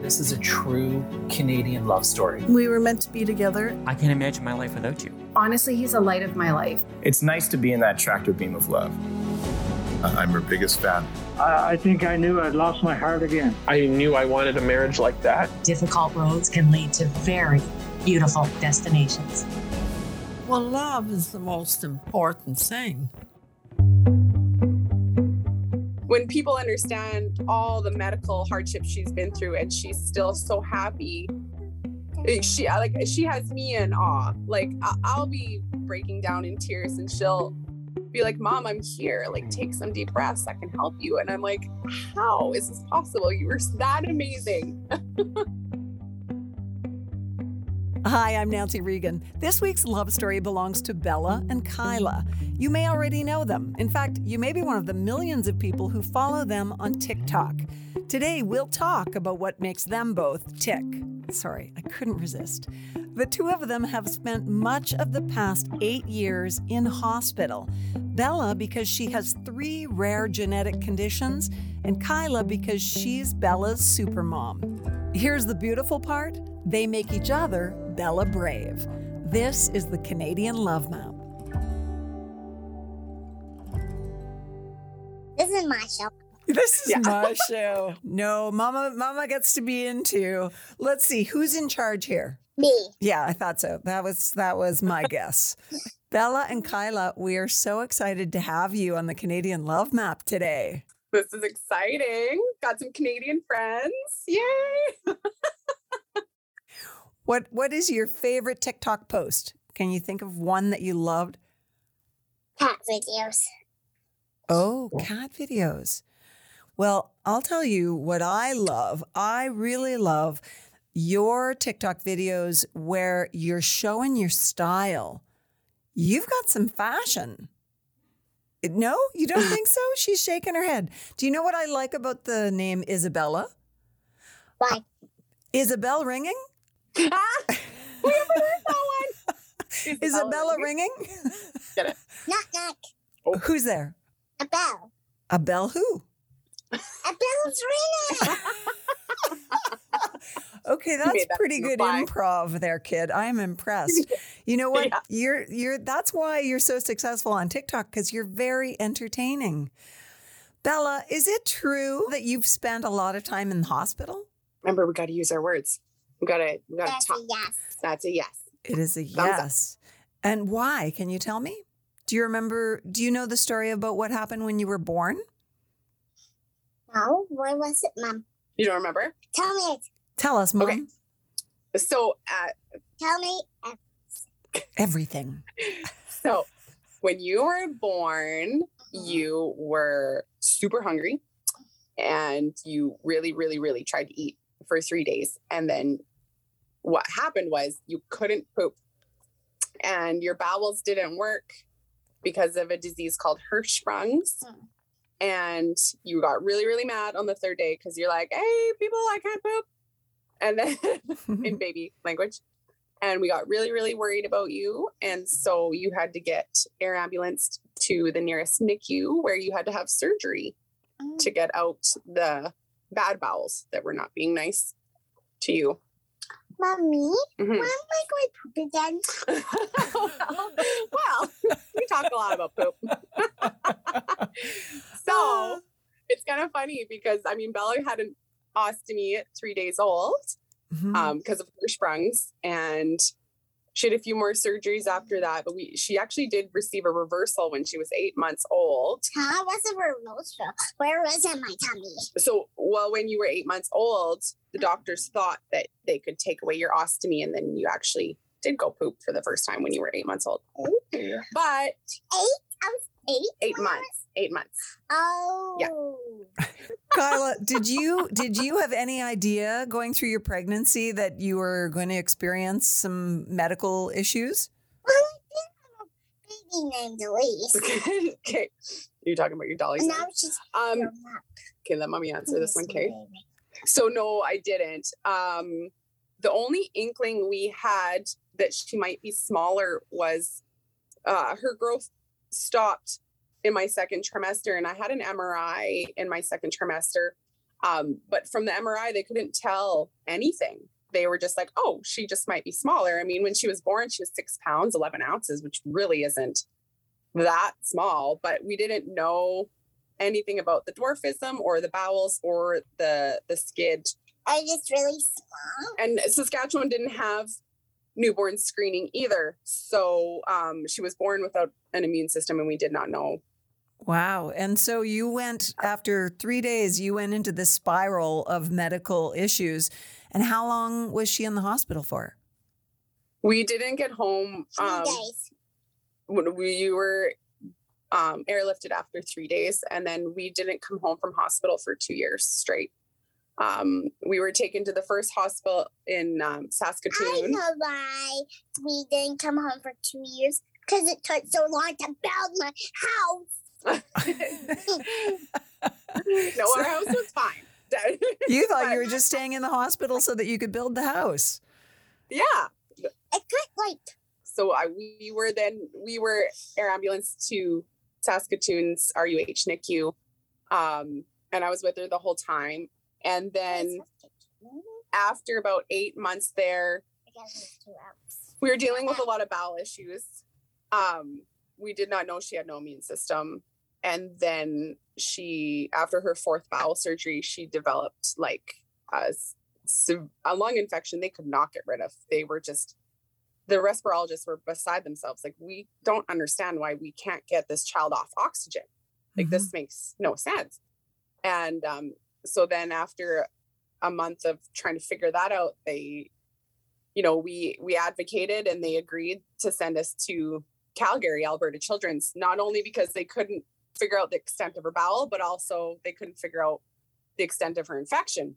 This is a true Canadian love story. We were meant to be together. I can't imagine my life without you. Honestly, he's the light of my life. It's nice to be in that tractor beam of love. I'm her biggest fan. I, I think I knew I'd lost my heart again. I knew I wanted a marriage like that. Difficult roads can lead to very beautiful destinations. Well, love is the most important thing when people understand all the medical hardships she's been through and she's still so happy she like she has me in awe. Like i'll be breaking down in tears and she'll be like mom i'm here. Like take some deep breaths. I can help you. And i'm like how is this possible? You were that amazing Hi, I'm Nancy Regan. This week's love story belongs to Bella and Kyla. You may already know them. In fact, you may be one of the millions of people who follow them on TikTok. Today, we'll talk about what makes them both tick. Sorry, I couldn't resist. The two of them have spent much of the past eight years in hospital. Bella, because she has three rare genetic conditions, and Kyla, because she's Bella's supermom. Here's the beautiful part they make each other Bella Brave. This is the Canadian Love Map. This is my show. This is yeah. my show. No, Mama, Mama gets to be into. Let's see who's in charge here. Me. Yeah, I thought so. That was that was my guess. Bella and Kyla, we are so excited to have you on the Canadian Love Map today. This is exciting. Got some Canadian friends. Yay! What What is your favorite TikTok post? Can you think of one that you loved? Cat videos. Oh, cat videos. Well, I'll tell you what I love. I really love your TikTok videos where you're showing your style. You've got some fashion. No, you don't think so? She's shaking her head. Do you know what I like about the name Isabella? Why? Uh, Isabel ringing? we haven't heard that one. Isabella, Isabella ringing? Get it? Knock knock. Oh. Who's there? A bell. A bell who? A bell's ringing. Okay, that's pretty good improv there, kid. I'm impressed. You know what? Yeah. You're you're that's why you're so successful on TikTok because you're very entertaining. Bella, is it true that you've spent a lot of time in the hospital? Remember, we got to use our words. We gotta we gotta talk. A yes. That's a yes. It is a yes. And why? Can you tell me? Do you remember? Do you know the story about what happened when you were born? No. What was it, Mom? You don't remember? Tell me it. Tell us, Mom. Okay. So, uh, tell me everything. so, when you were born, you were super hungry and you really, really, really tried to eat for three days. And then what happened was you couldn't poop and your bowels didn't work because of a disease called Hirschsprung's. Hmm. And you got really, really mad on the third day because you're like, hey, people, I can't poop. And then in baby language. And we got really, really worried about you. And so you had to get air ambulanced to the nearest NICU where you had to have surgery oh. to get out the bad bowels that were not being nice to you. Mommy, mm-hmm. when am I going poop again? well, we talk a lot about poop. so it's kind of funny because I mean, Bella had an ostomy at three days old mm-hmm. um, because of sprungs and she had a few more surgeries after that, but we she actually did receive a reversal when she was eight months old. How was a reversal? Where was it my tummy? So, well, when you were eight months old, the doctors thought that they could take away your ostomy, and then you actually did go poop for the first time when you were eight months old. Ooh. But eight? I was Eight. Eight months. Eight months. Oh. Yeah. Kyla, did you did you have any idea going through your pregnancy that you were going to experience some medical issues? Well, I think I'm a baby named Elise. okay. You're talking about your dolly. And now she's Um, okay, let mommy answer this one, Kay. So no, I didn't. Um, the only inkling we had that she might be smaller was uh, her growth stopped in my second trimester, and I had an MRI in my second trimester. Um, but from the MRI, they couldn't tell anything. They were just like, "Oh, she just might be smaller." I mean, when she was born, she was six pounds eleven ounces, which really isn't that small. But we didn't know anything about the dwarfism or the bowels or the the SCID I just really small. and saskatchewan didn't have newborn screening either so um, she was born without an immune system and we did not know Wow. And so you went after 3 days you went into this spiral of medical issues. And how long was she in the hospital for? we didn't get home Three um, days. when we were um, airlifted after three days and then we didn't come home from hospital for two years straight um, we were taken to the first hospital in um, I saskatoon know why we didn't come home for two years because it took so long to build my house. no our house was fine You thought you were just staying in the hospital so that you could build the house. yeah It took like so I we were then we were air ambulance to Saskatoon's RUH NICU, um, and I was with her the whole time. And then after about eight months there, we were dealing with a lot of bowel issues. Um, we did not know she had no immune system, and then she, after her fourth bowel surgery, she developed like a, s- sev- a lung infection they could not get rid of. They were just the respirologists were beside themselves. Like, we don't understand why we can't get this child off oxygen. Like, this makes no sense. And um, so then after a month of trying to figure that out, they, you know, we we advocated and they agreed to send us to Calgary, Alberta Children's, not only because they couldn't figure out the extent of her bowel, but also they couldn't figure out the extent of her infection.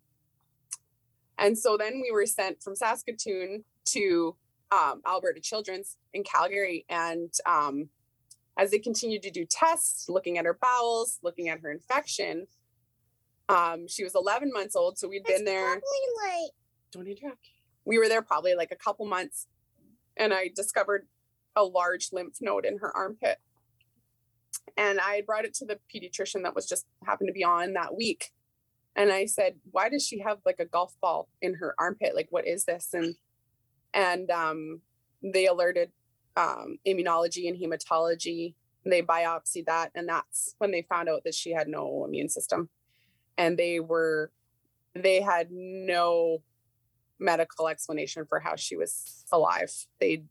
And so then we were sent from Saskatoon to um, Alberta Children's in Calgary. And um, as they continued to do tests, looking at her bowels, looking at her infection, um, she was 11 months old. So we'd been there. Probably like Don't interrupt. We were there probably like a couple months. And I discovered a large lymph node in her armpit. And I brought it to the pediatrician that was just happened to be on that week. And I said, why does she have like a golf ball in her armpit? Like, what is this? And and um, they alerted um, immunology and hematology. And they biopsied that, and that's when they found out that she had no immune system. And they were, they had no medical explanation for how she was alive. They,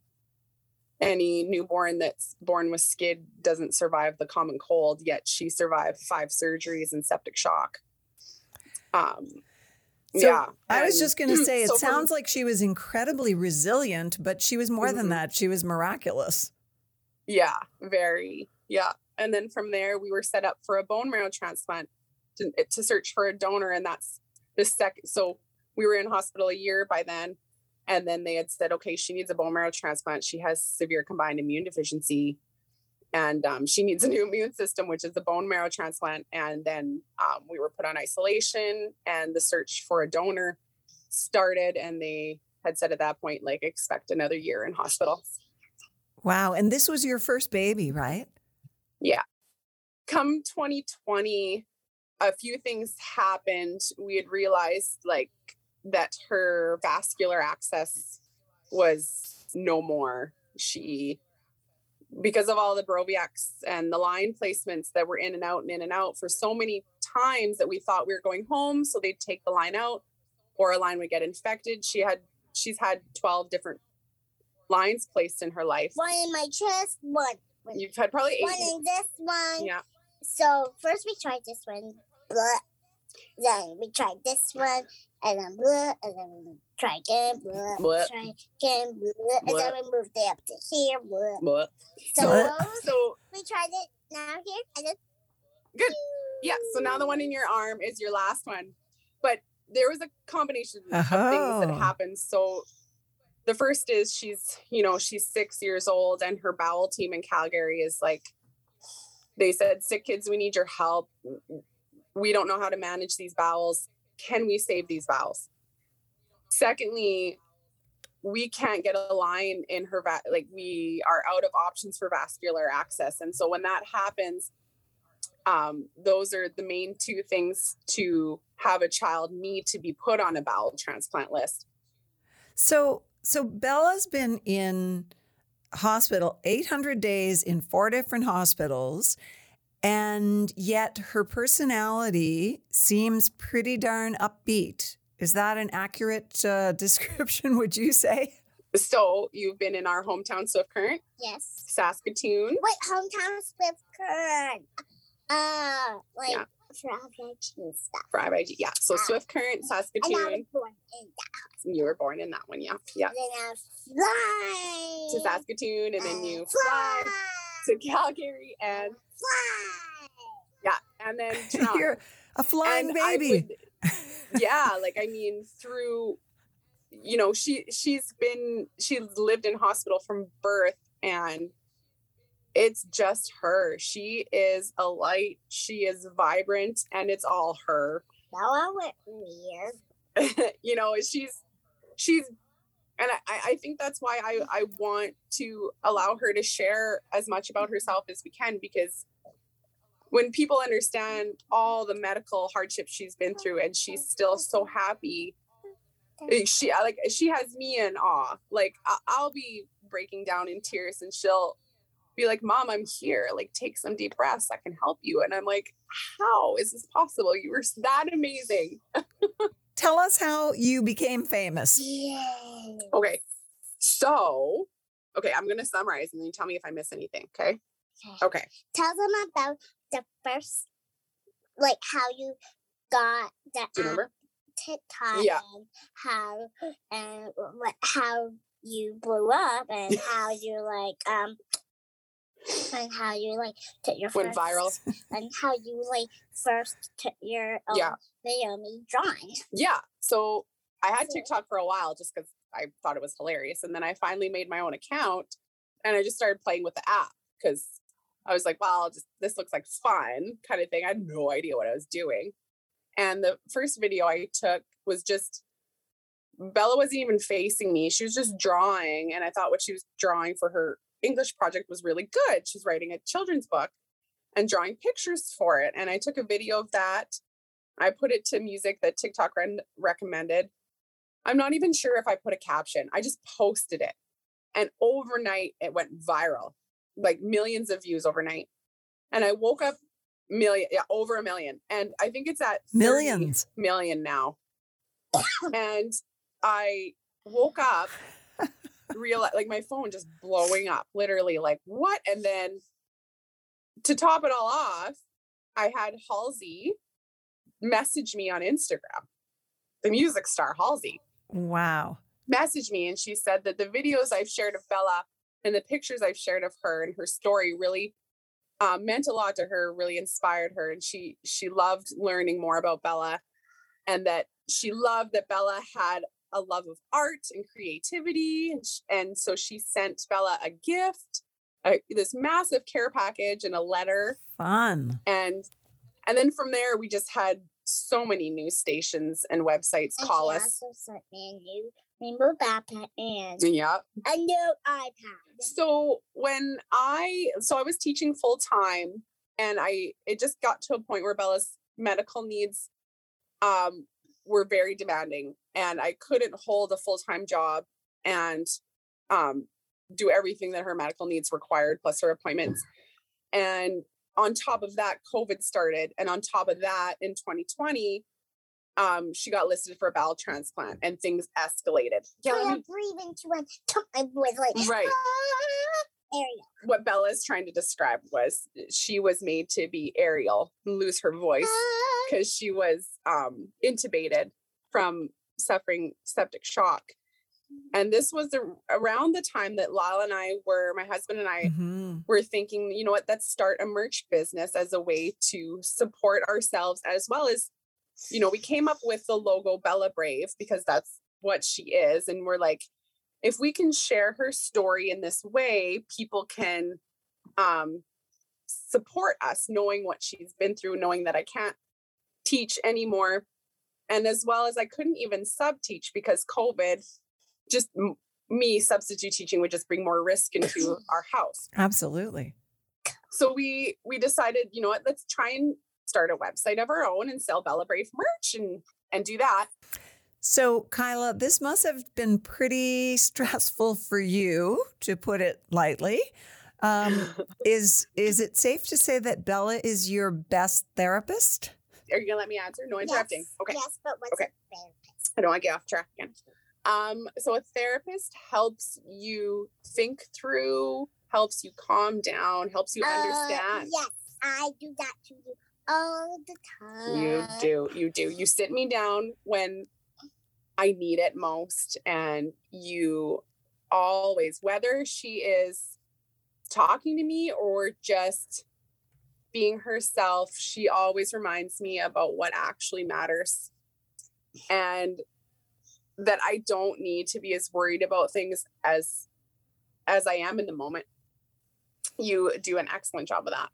any newborn that's born with SCID doesn't survive the common cold, yet she survived five surgeries and septic shock. Um, So yeah, I was just going to say, it so sounds like she was incredibly resilient, but she was more than Mhm. that. She was miraculous. Yeah, very. Yeah. And then from there, we were set up for a bone marrow transplant to, to search for a donor. And that's the second. So we were in hospital a year by then. And then they had said, okay, she needs a bone marrow transplant. She has severe combined immune deficiency. And um, she needs a new immune system, which is a bone marrow transplant. And then um, we were put on isolation, and the search for a donor started. And they had said at that point, like, expect another year in hospital. Wow. And this was your first baby, right? Yeah. Come 2020, a few things happened. We had realized like that her vascular access was no more. She, because of all the Broviacs and the line placements that were in and out and in and out for so many times that we thought we were going home. So they'd take the line out or a line would get infected. She had, she's had 12 different lines placed in her life. one in my chest, one. one- You've had probably eight. One in this one. Yeah. So first we tried this one, but Then we tried this one, and then blah, and then we try again, blah, Blah. try again, blah, and then we moved it up to here, blah. But So Blah. so we tried it now here, and then good. Yeah. So now the one in your arm is your last one. But there was a combination of things that Oh. happened. So the first is she's, you know, she's six years old and her bowel team in Calgary is like, they said, SickKids, we need your help. We don't know how to manage these bowels. Can we save these bowels? Secondly, we can't get a line in her va- like we are out of options for vascular access and so when that happens um, those are the main two things to have a child need to be put on a bowel transplant list So, so Bella's been in hospital 800 days in four different hospitals, and yet her personality seems pretty darn upbeat. Is that an accurate uh, description, would you say? so you've been in our hometown swift current yes. saskatoon Wait, hometown Swift Current. Uh, like Yeah. For and stuff. for IVG. yeah so swift current Saskatoon. And I was saskatoon born in that. you were born in that one yeah yeah Then I fly. to saskatoon and then you fly to calgary and fly. yeah and then Toronto. You're a flying And baby. would- yeah, like I mean, through you know, she she's been she's lived in hospital from birth and it's just her. She is a light, she is vibrant, and it's all her. I went weird. you know, she's she's and I, I think that's why I, I want to allow her to share as much about herself as we can because when people understand all the medical hardships she's been through and she's still so happy eh, she like she has me in awe like i'll be breaking down in tears and she'll be like mom i'm here. Like take some deep breaths. I can help you. And i'm like how is this possible? You were that amazing. Tell us how you became famous. Yay. okay. So okay i'm gonna summarize and then you tell me if i miss anything okay? Okay. Tell them about the first, like how you got the do you app remember? TikTok Yeah. and how and what how you blew up and how you like um and how you like took your went first, viral and how you like first took your um, Yeah. video me drawing. Yeah. So I had TikTok for a while just because I thought it was hilarious. And then I finally made my own account and I just started playing with the app because I was like, well, just this looks like fun kind of thing. I had no idea what I was doing. And the first video I took was just Bella wasn't even facing me. She was just drawing. And I thought what she was drawing for her English project was really good. She's writing a children's book and drawing pictures for it. And I took a video of that. I put it to music that TikTok ren- recommended. I'm not even sure if I put a caption. I just posted it. And overnight it went viral, like millions of views overnight. And I woke up million, yeah, over a million. And I think it's at millions, million now. and I woke up, real like my phone just blowing up, literally like what? And then to top it all off, I had Halsey message me on Instagram, the music star Halsey Wow. Message me and she said that the videos I've shared of Bella and the pictures I've shared of her and her story really um, meant a lot to her, really inspired her, and she she loved learning more about Bella, and that she loved that Bella had a love of art and creativity, and, sh- and so she sent Bella a gift, a, this massive care package, and a letter. Fun. and and then from there we just had so many news stations and websites And call she us. also sent me a new rainbow backpack and yeah a new iPad. so when i so i was teaching full time and i it just got to a point where bella's medical needs um were very demanding and i couldn't hold a full-time job and um do everything that her medical needs required plus her appointments and on top of that covid started and on top of that in 2020 um she got listed for a bowel transplant and things escalated yeah let I me- breathe into one. I was like, Right. "Ah," Ariel. what Bella is trying to describe was she was made to be Ariel, lose her voice. because she was um, intubated from suffering septic shock. And this was a, around the time that Lyle and I were, my husband and I Mhm. were thinking, you know what, let's start a merch business as a way to support ourselves as well as, you know, we came up with the logo Bella Brave because that's what she is. And we're like, if we can share her story in this way, people can um, support us knowing what she's been through, knowing that I can't teach anymore. And as well as I couldn't even sub teach because COVID, just m- me substitute teaching would just bring more risk into our house. Absolutely. So we we decided, you know what, let's try and start a website of our own and sell Bella Brave merch and and do that. So, Kyla, this must have been pretty stressful for you, to put it lightly. Um, is is it safe to say that Bella is your best therapist? Are you gonna let me answer? No interrupting. Yes, Okay. Yes, but what's Okay. a therapist? I don't want to get off track again. Um, so a therapist helps you think through, helps you calm down, helps you Uh, understand. yes, I do that to you all the time. You do, you do. You sit me down when I need it most, and you always, whether she is talking to me or just being herself, she always reminds me about what actually matters. And that I don't need to be as worried about things as as I am in the moment. You do an excellent job of that.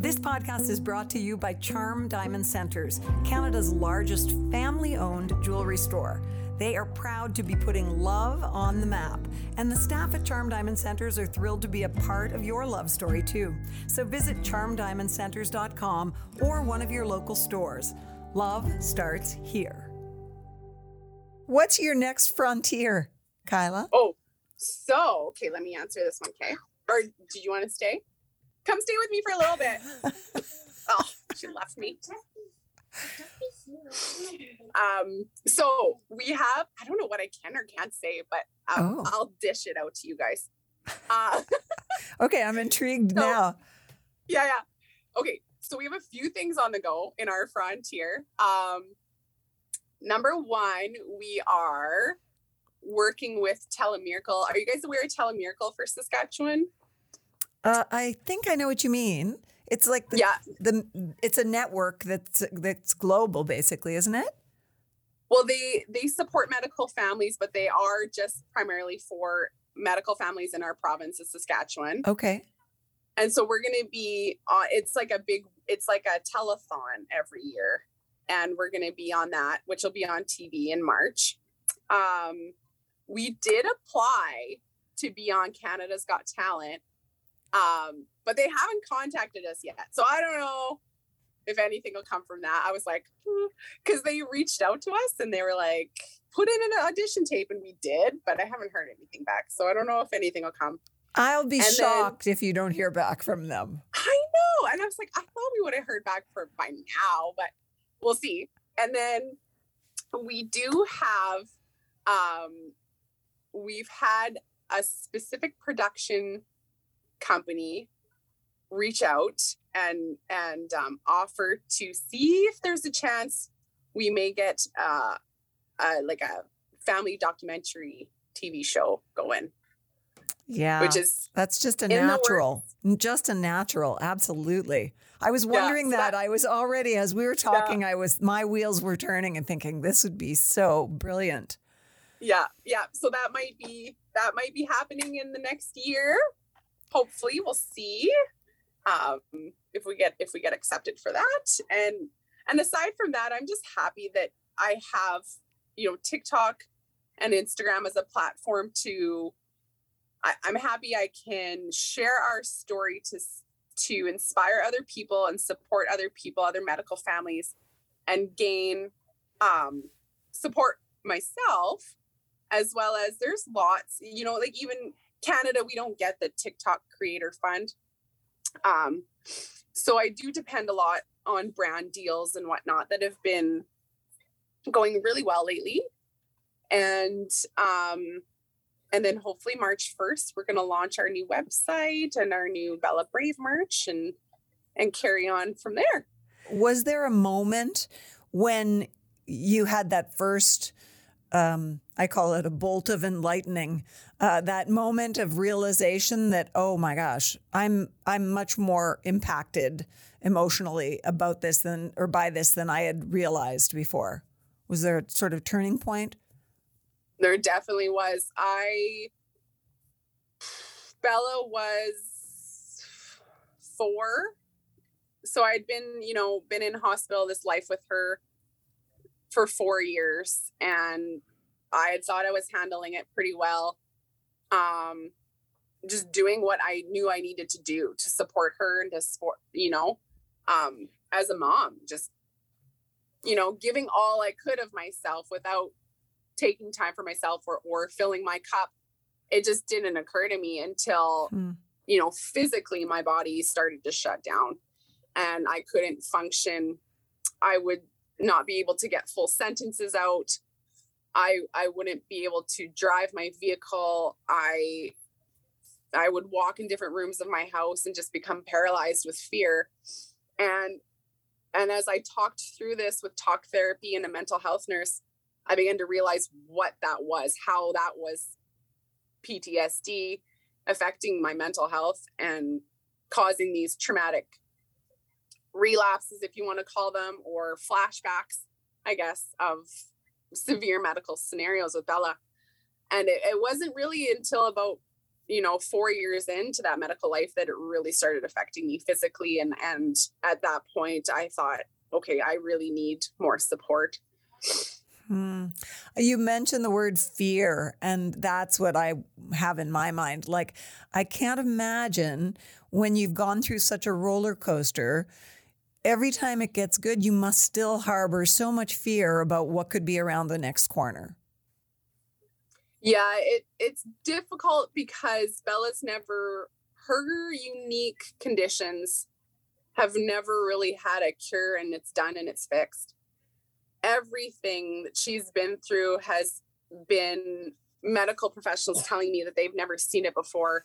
This podcast is brought to you by Charm Diamond Centres, Canada's largest family owned jewelry store. They are proud to be putting love on the map, and the staff at Charm Diamond Centres are thrilled to be a part of your love story too. So visit charmdiamondcenters.com or one of your local stores. Love starts here. What's your next frontier, Kyla? Oh, so okay, let me answer this one, okay? Or did you want to stay? Come stay with me for a little bit. oh, she left me. Um, so we have, I don't know what I can or can't say, but um, Oh. I'll dish it out to you guys. Uh, Okay, I'm intrigued So- now. yeah, yeah. Okay, so we have a few things on the go in our frontier. Um, number one, we are working with Telemiracle. Are you guys aware of Telemiracle for Saskatchewan? Uh, I think I know what you mean. It's like the, Yeah. the it's a network that's that's global, basically, isn't it? Well, they they support medical families, but they are just primarily for medical families in our province of Saskatchewan. Okay. And so we're going to be on. It's like a big. It's like a telethon every year, and we're going to be on that, which will be on TV in March. Um, we did apply to be on Canada's Got Talent, um, but they haven't contacted us yet. So I don't know if anything will come from that. I was like, because they reached out to us and they were like, put in an audition tape, and we did, but I haven't heard anything back. So I don't know if anything will come. I'll be And then- shocked if you don't hear back from them. I know. And I was like, I thought we would have heard back for by now, but we'll see. And then we do have um we've had a specific production company reach out and and um, offer to see if there's a chance we may get uh, uh like a family documentary TV show going, Yeah. which is that's just a natural. Just a natural. Absolutely. I was wondering so that. that- I was already as we were talking, I was my wheels were turning and thinking this would be so brilliant. yeah yeah so that might be that might be happening in the next year hopefully we'll see um if we get if we get accepted for that. And and aside from that i'm just happy that i have you know tiktok and instagram as a platform to I, i'm happy i can share our story to to inspire other people and support other people other medical families and gain um support myself as well as there's lots you know like even canada we don't get the tiktok creator fund. Um so i do depend a lot on brand deals and whatnot that have been going really well lately. And um and then hopefully march 1st we're going to launch our new website and our new bella brave merch and and carry on from there. Was there a moment when you had that first um, I call it a bolt of enlightening. Uh, that moment of realization that oh my gosh, I'm I'm much more impacted emotionally about this than or by this than I had realized before. Was there a sort of turning point? There definitely was. I Bella was four. So I'd been, you know, been in hospital this life with her for four years and I had thought I was handling it pretty well. Um, just doing what I knew I needed to do to support her and to support, you know, um, as a mom, just, you know, giving all I could of myself without taking time for myself or, or filling my cup. It just didn't occur to me until, mm. you know, physically my body started to shut down and I couldn't function. I would not be able to get full sentences out. I I wouldn't be able to drive my vehicle. I I would walk in different rooms of my house and just become paralyzed with fear. And and as I talked through this with talk therapy and a mental health nurse, I began to realize what that was, how that was PTSD affecting my mental health and causing these traumatic relapses, if you want to call them, or flashbacks, I guess, of severe medical scenarios with Bella. And it, it wasn't really until about you know four years into that medical life that it really started affecting me physically and and at that point i thought okay i really need more support Hmm. You mentioned the word fear, and that's what I have in my mind. Like, I can't imagine when you've gone through such a roller coaster every time it gets good, you must still harbor so much fear about what could be around the next corner. Yeah, it, it's difficult because Bella's never, her unique conditions have never really had a cure and it's done and it's fixed. Everything that she's been through has been medical professionals telling me that they've never seen it before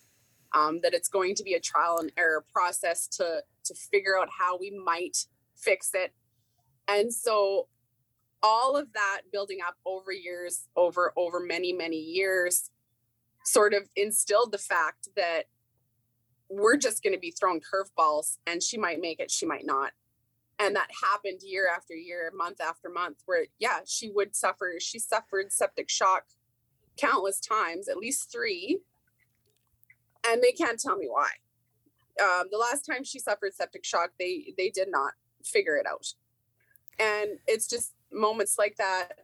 um, that it's going to be a trial and error process to to figure out how we might fix it. And so all of that building up over years over over many many years sort of instilled the fact that we're just going to be throwing curveballs and she might make it she might not. And that happened year after year month after month where yeah she would suffer she suffered septic shock countless times at least three and they can't tell me why. Um, the last time she suffered septic shock, they they did not figure it out, and it's just moments like that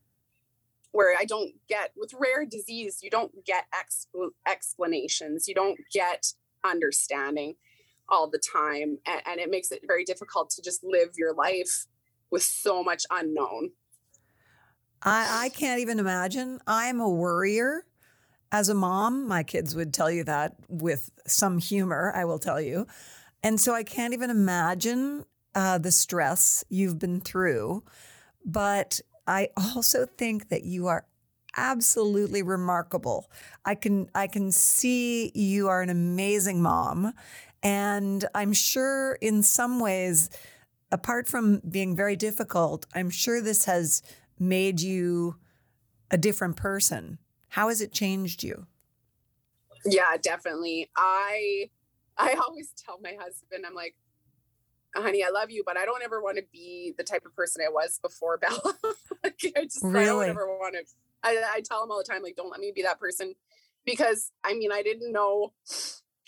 where I don't get with rare disease, you don't get expl- explanations, you don't get understanding all the time, and, and it makes it very difficult to just live your life with so much unknown. I, I can't even imagine. I'm a worrier as a mom, my kids would tell you that with some humor, I will tell you. And so I can't even imagine uh, the stress you've been through. But I also think that you are absolutely remarkable. I can I can see you are an amazing mom and I'm sure in some ways apart from being very difficult, I'm sure this has made you a different person how has it changed you? Yeah, definitely. I I always tell my husband, I'm like, honey, I love you, but I don't ever want to be the type of person I was before Bella. like, I just really? I don't ever want to. I, I tell him all the time, like, don't let me be that person, because I mean, I didn't know,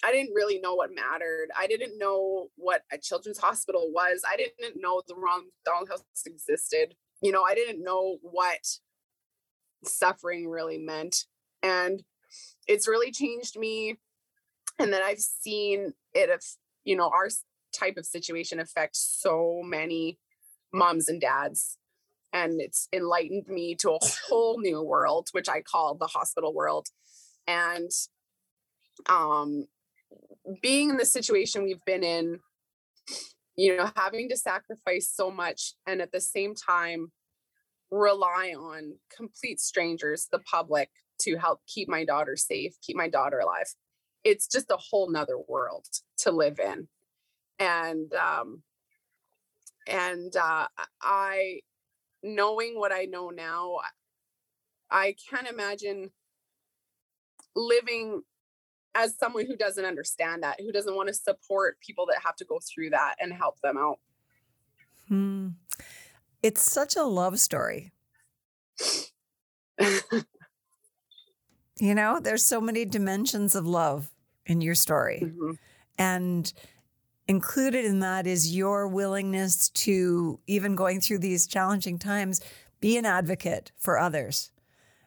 I didn't really know what mattered. I didn't know what a children's hospital was. I didn't know the Ronald House existed. You know, I didn't know what suffering really meant. And it's really changed me. And then I've seen it, if you know, our type of situation affect so many moms and dads. And it's enlightened me to a whole new world, which I call the hospital world. And um, being in the situation we've been in, you know, having to sacrifice so much and at the same time rely on complete strangers, the public, to help keep my daughter safe, keep my daughter alive. It's just a whole nother world to live in. And um, and uh, I, knowing what I know now, I can't imagine living as someone who doesn't understand that, who doesn't want to support people that have to go through that and help them out. Hmm. It's such a love story. you know, there's so many dimensions of love in your story. Mhm. And included in that is your willingness to, even going through these challenging times, be an advocate for others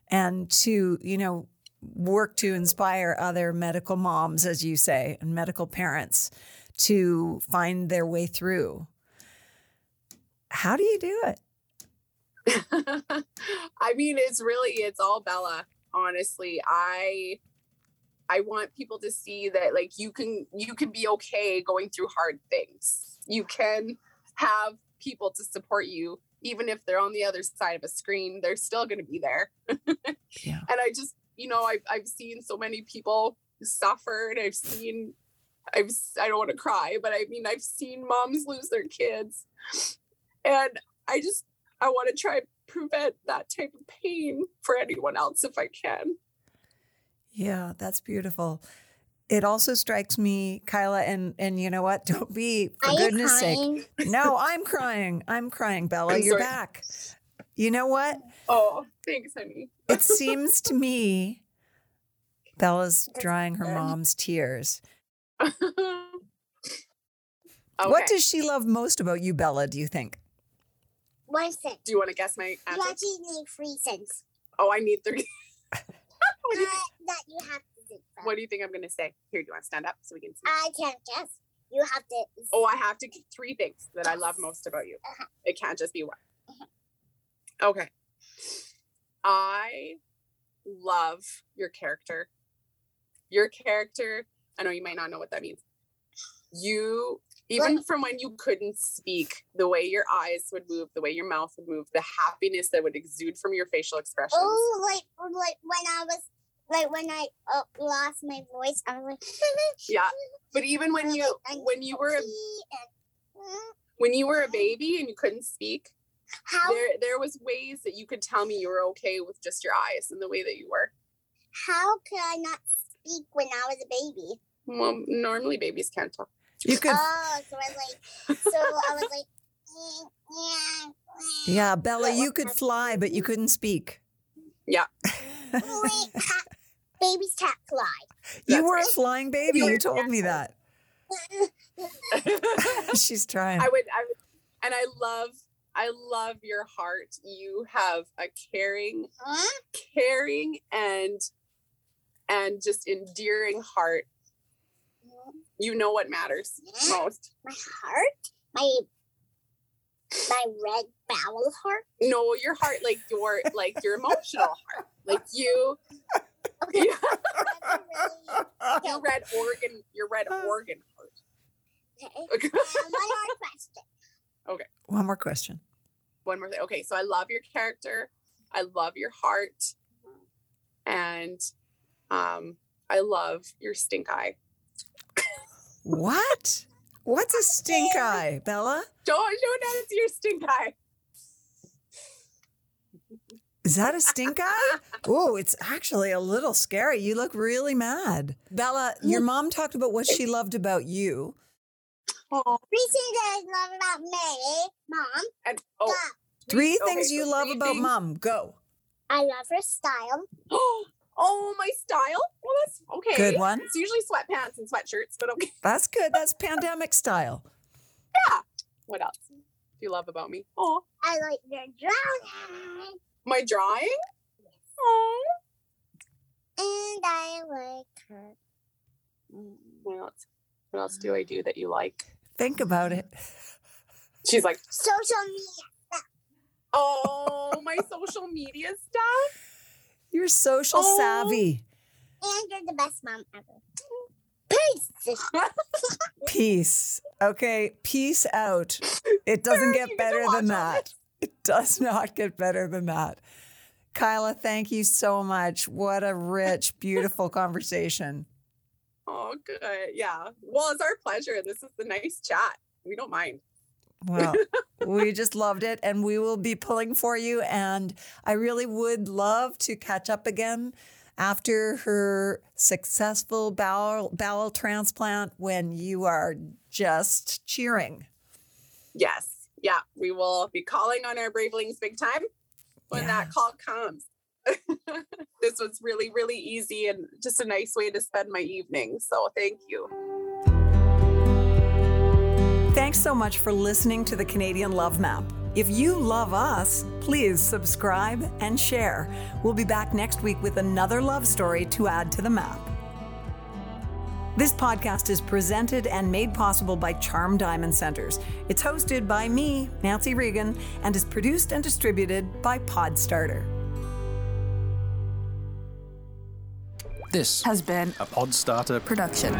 and to, you know, work to inspire other medical moms, as you say, and medical parents to find their way through. How do you do it? I mean, it's really it's all Bella. Honestly, I I want people to see that like you can you can be okay going through hard things. You can have people to support you even if they're on the other side of a screen. They're still going to be there. Yeah. And I just you know I've I've seen so many people suffer and I've seen I've I don't want to cry, but I mean I've seen moms lose their kids, and I just I want to try and prevent that type of pain for anyone else if I can. Yeah, that's beautiful. It also strikes me, Kyla, and and you know what? Don't be for Are goodness crying? sake. No, I'm crying. I'm crying, Bella. I'm You're sorry. back. You know what? Oh, thanks, honey. It seems to me Bella's drying her mom's tears. okay. What does she love most about you, Bella, do you think? One cent. do you want to guess my You answer? actually need three cents. Oh, I need three. what, do you Uh, think, that you have to first. what do you think I'm gonna say? Here, do you want to stand up so we can see? I can't guess. You have to. Oh, I have to three things that I love most about you. Uh-huh. It can't just be one. Okay. I love your character. Your character, I know you might not know what that means. You, even from when you couldn't speak, the way your eyes would move, the way your mouth would move, the happiness that would exude from your facial expressions. Oh, like like when I was like when I uh, lost my voice, I was like. Yeah, But even when you when you were mm, when you were a baby and you couldn't speak, how there there was ways that you could tell me you were okay with just your eyes and the way that you were. how could I not speak when I was a baby? Well, normally babies can't talk. You could, Oh, so I like so I was like. "Mm, yeah, mm." yeah, Bella, you could fly, but you couldn't speak. Yeah. Wait, ha- babies can't fly. You That's were a flying baby. You told me that. She's trying. I would, I would, and I love, I love your heart. You have a caring, Huh? caring and, and just endearing heart. You know what matters most. My heart, my my red bowel heart. No, your heart, like your, like your emotional heart, like you, Okay, you really- your red organ, your red organ heart. okay. Um, one more question. Okay. One more question. one more thing. Okay, so I love your character. I love your heart. And um I love your stink eye. What? What's a stink eye, Bella? Don't don't dance your stink eye. Is that a stink eye? Oh, it's actually a little scary. You look really mad. Bella, your mom talked about what she loved about you. Oh, Three things I love about me, Mom. and oh, Stop. Three okay, things you so love about things- mom. Go. I love her style. Oh. Oh, my style. Well, that's okay. Good one. It's usually sweatpants and sweatshirts, but okay. That's good. That's pandemic style. Yeah. What else do you love about me? Oh, I like your drawing. my drawing. Oh, And I like her. Mm, what else? What else do I do that you like? Think about it. She's like, Social media. oh, my social media stuff. You're social Oh. savvy. And you're the best mom ever. Peace. Peace. Okay, peace out. It doesn't get you get to better than that. It does not get better than that. Kyla, thank you so much. What a rich, beautiful conversation. Oh, good. Yeah. Well, it's our pleasure. This is the nice chat. We don't mind. Well, we just loved it and we will be pulling for you. And I really would love to catch up again after her successful bowel, bowel transplant when you are just cheering. Yes. Yeah. We will be calling on our Bravelings big time when Yeah. that call comes. this was really, really easy and just a nice way to spend my evening. So thank you. Thanks so much for listening to the Canadian Love Map. If you love us, please subscribe and share. We'll be back next week with another love story to add to the map. This podcast is presented and made possible by Charm Diamond Centres. It's hosted by me, Nancy Regan, and is produced and distributed by Podstarter. This has been a Podstarter production.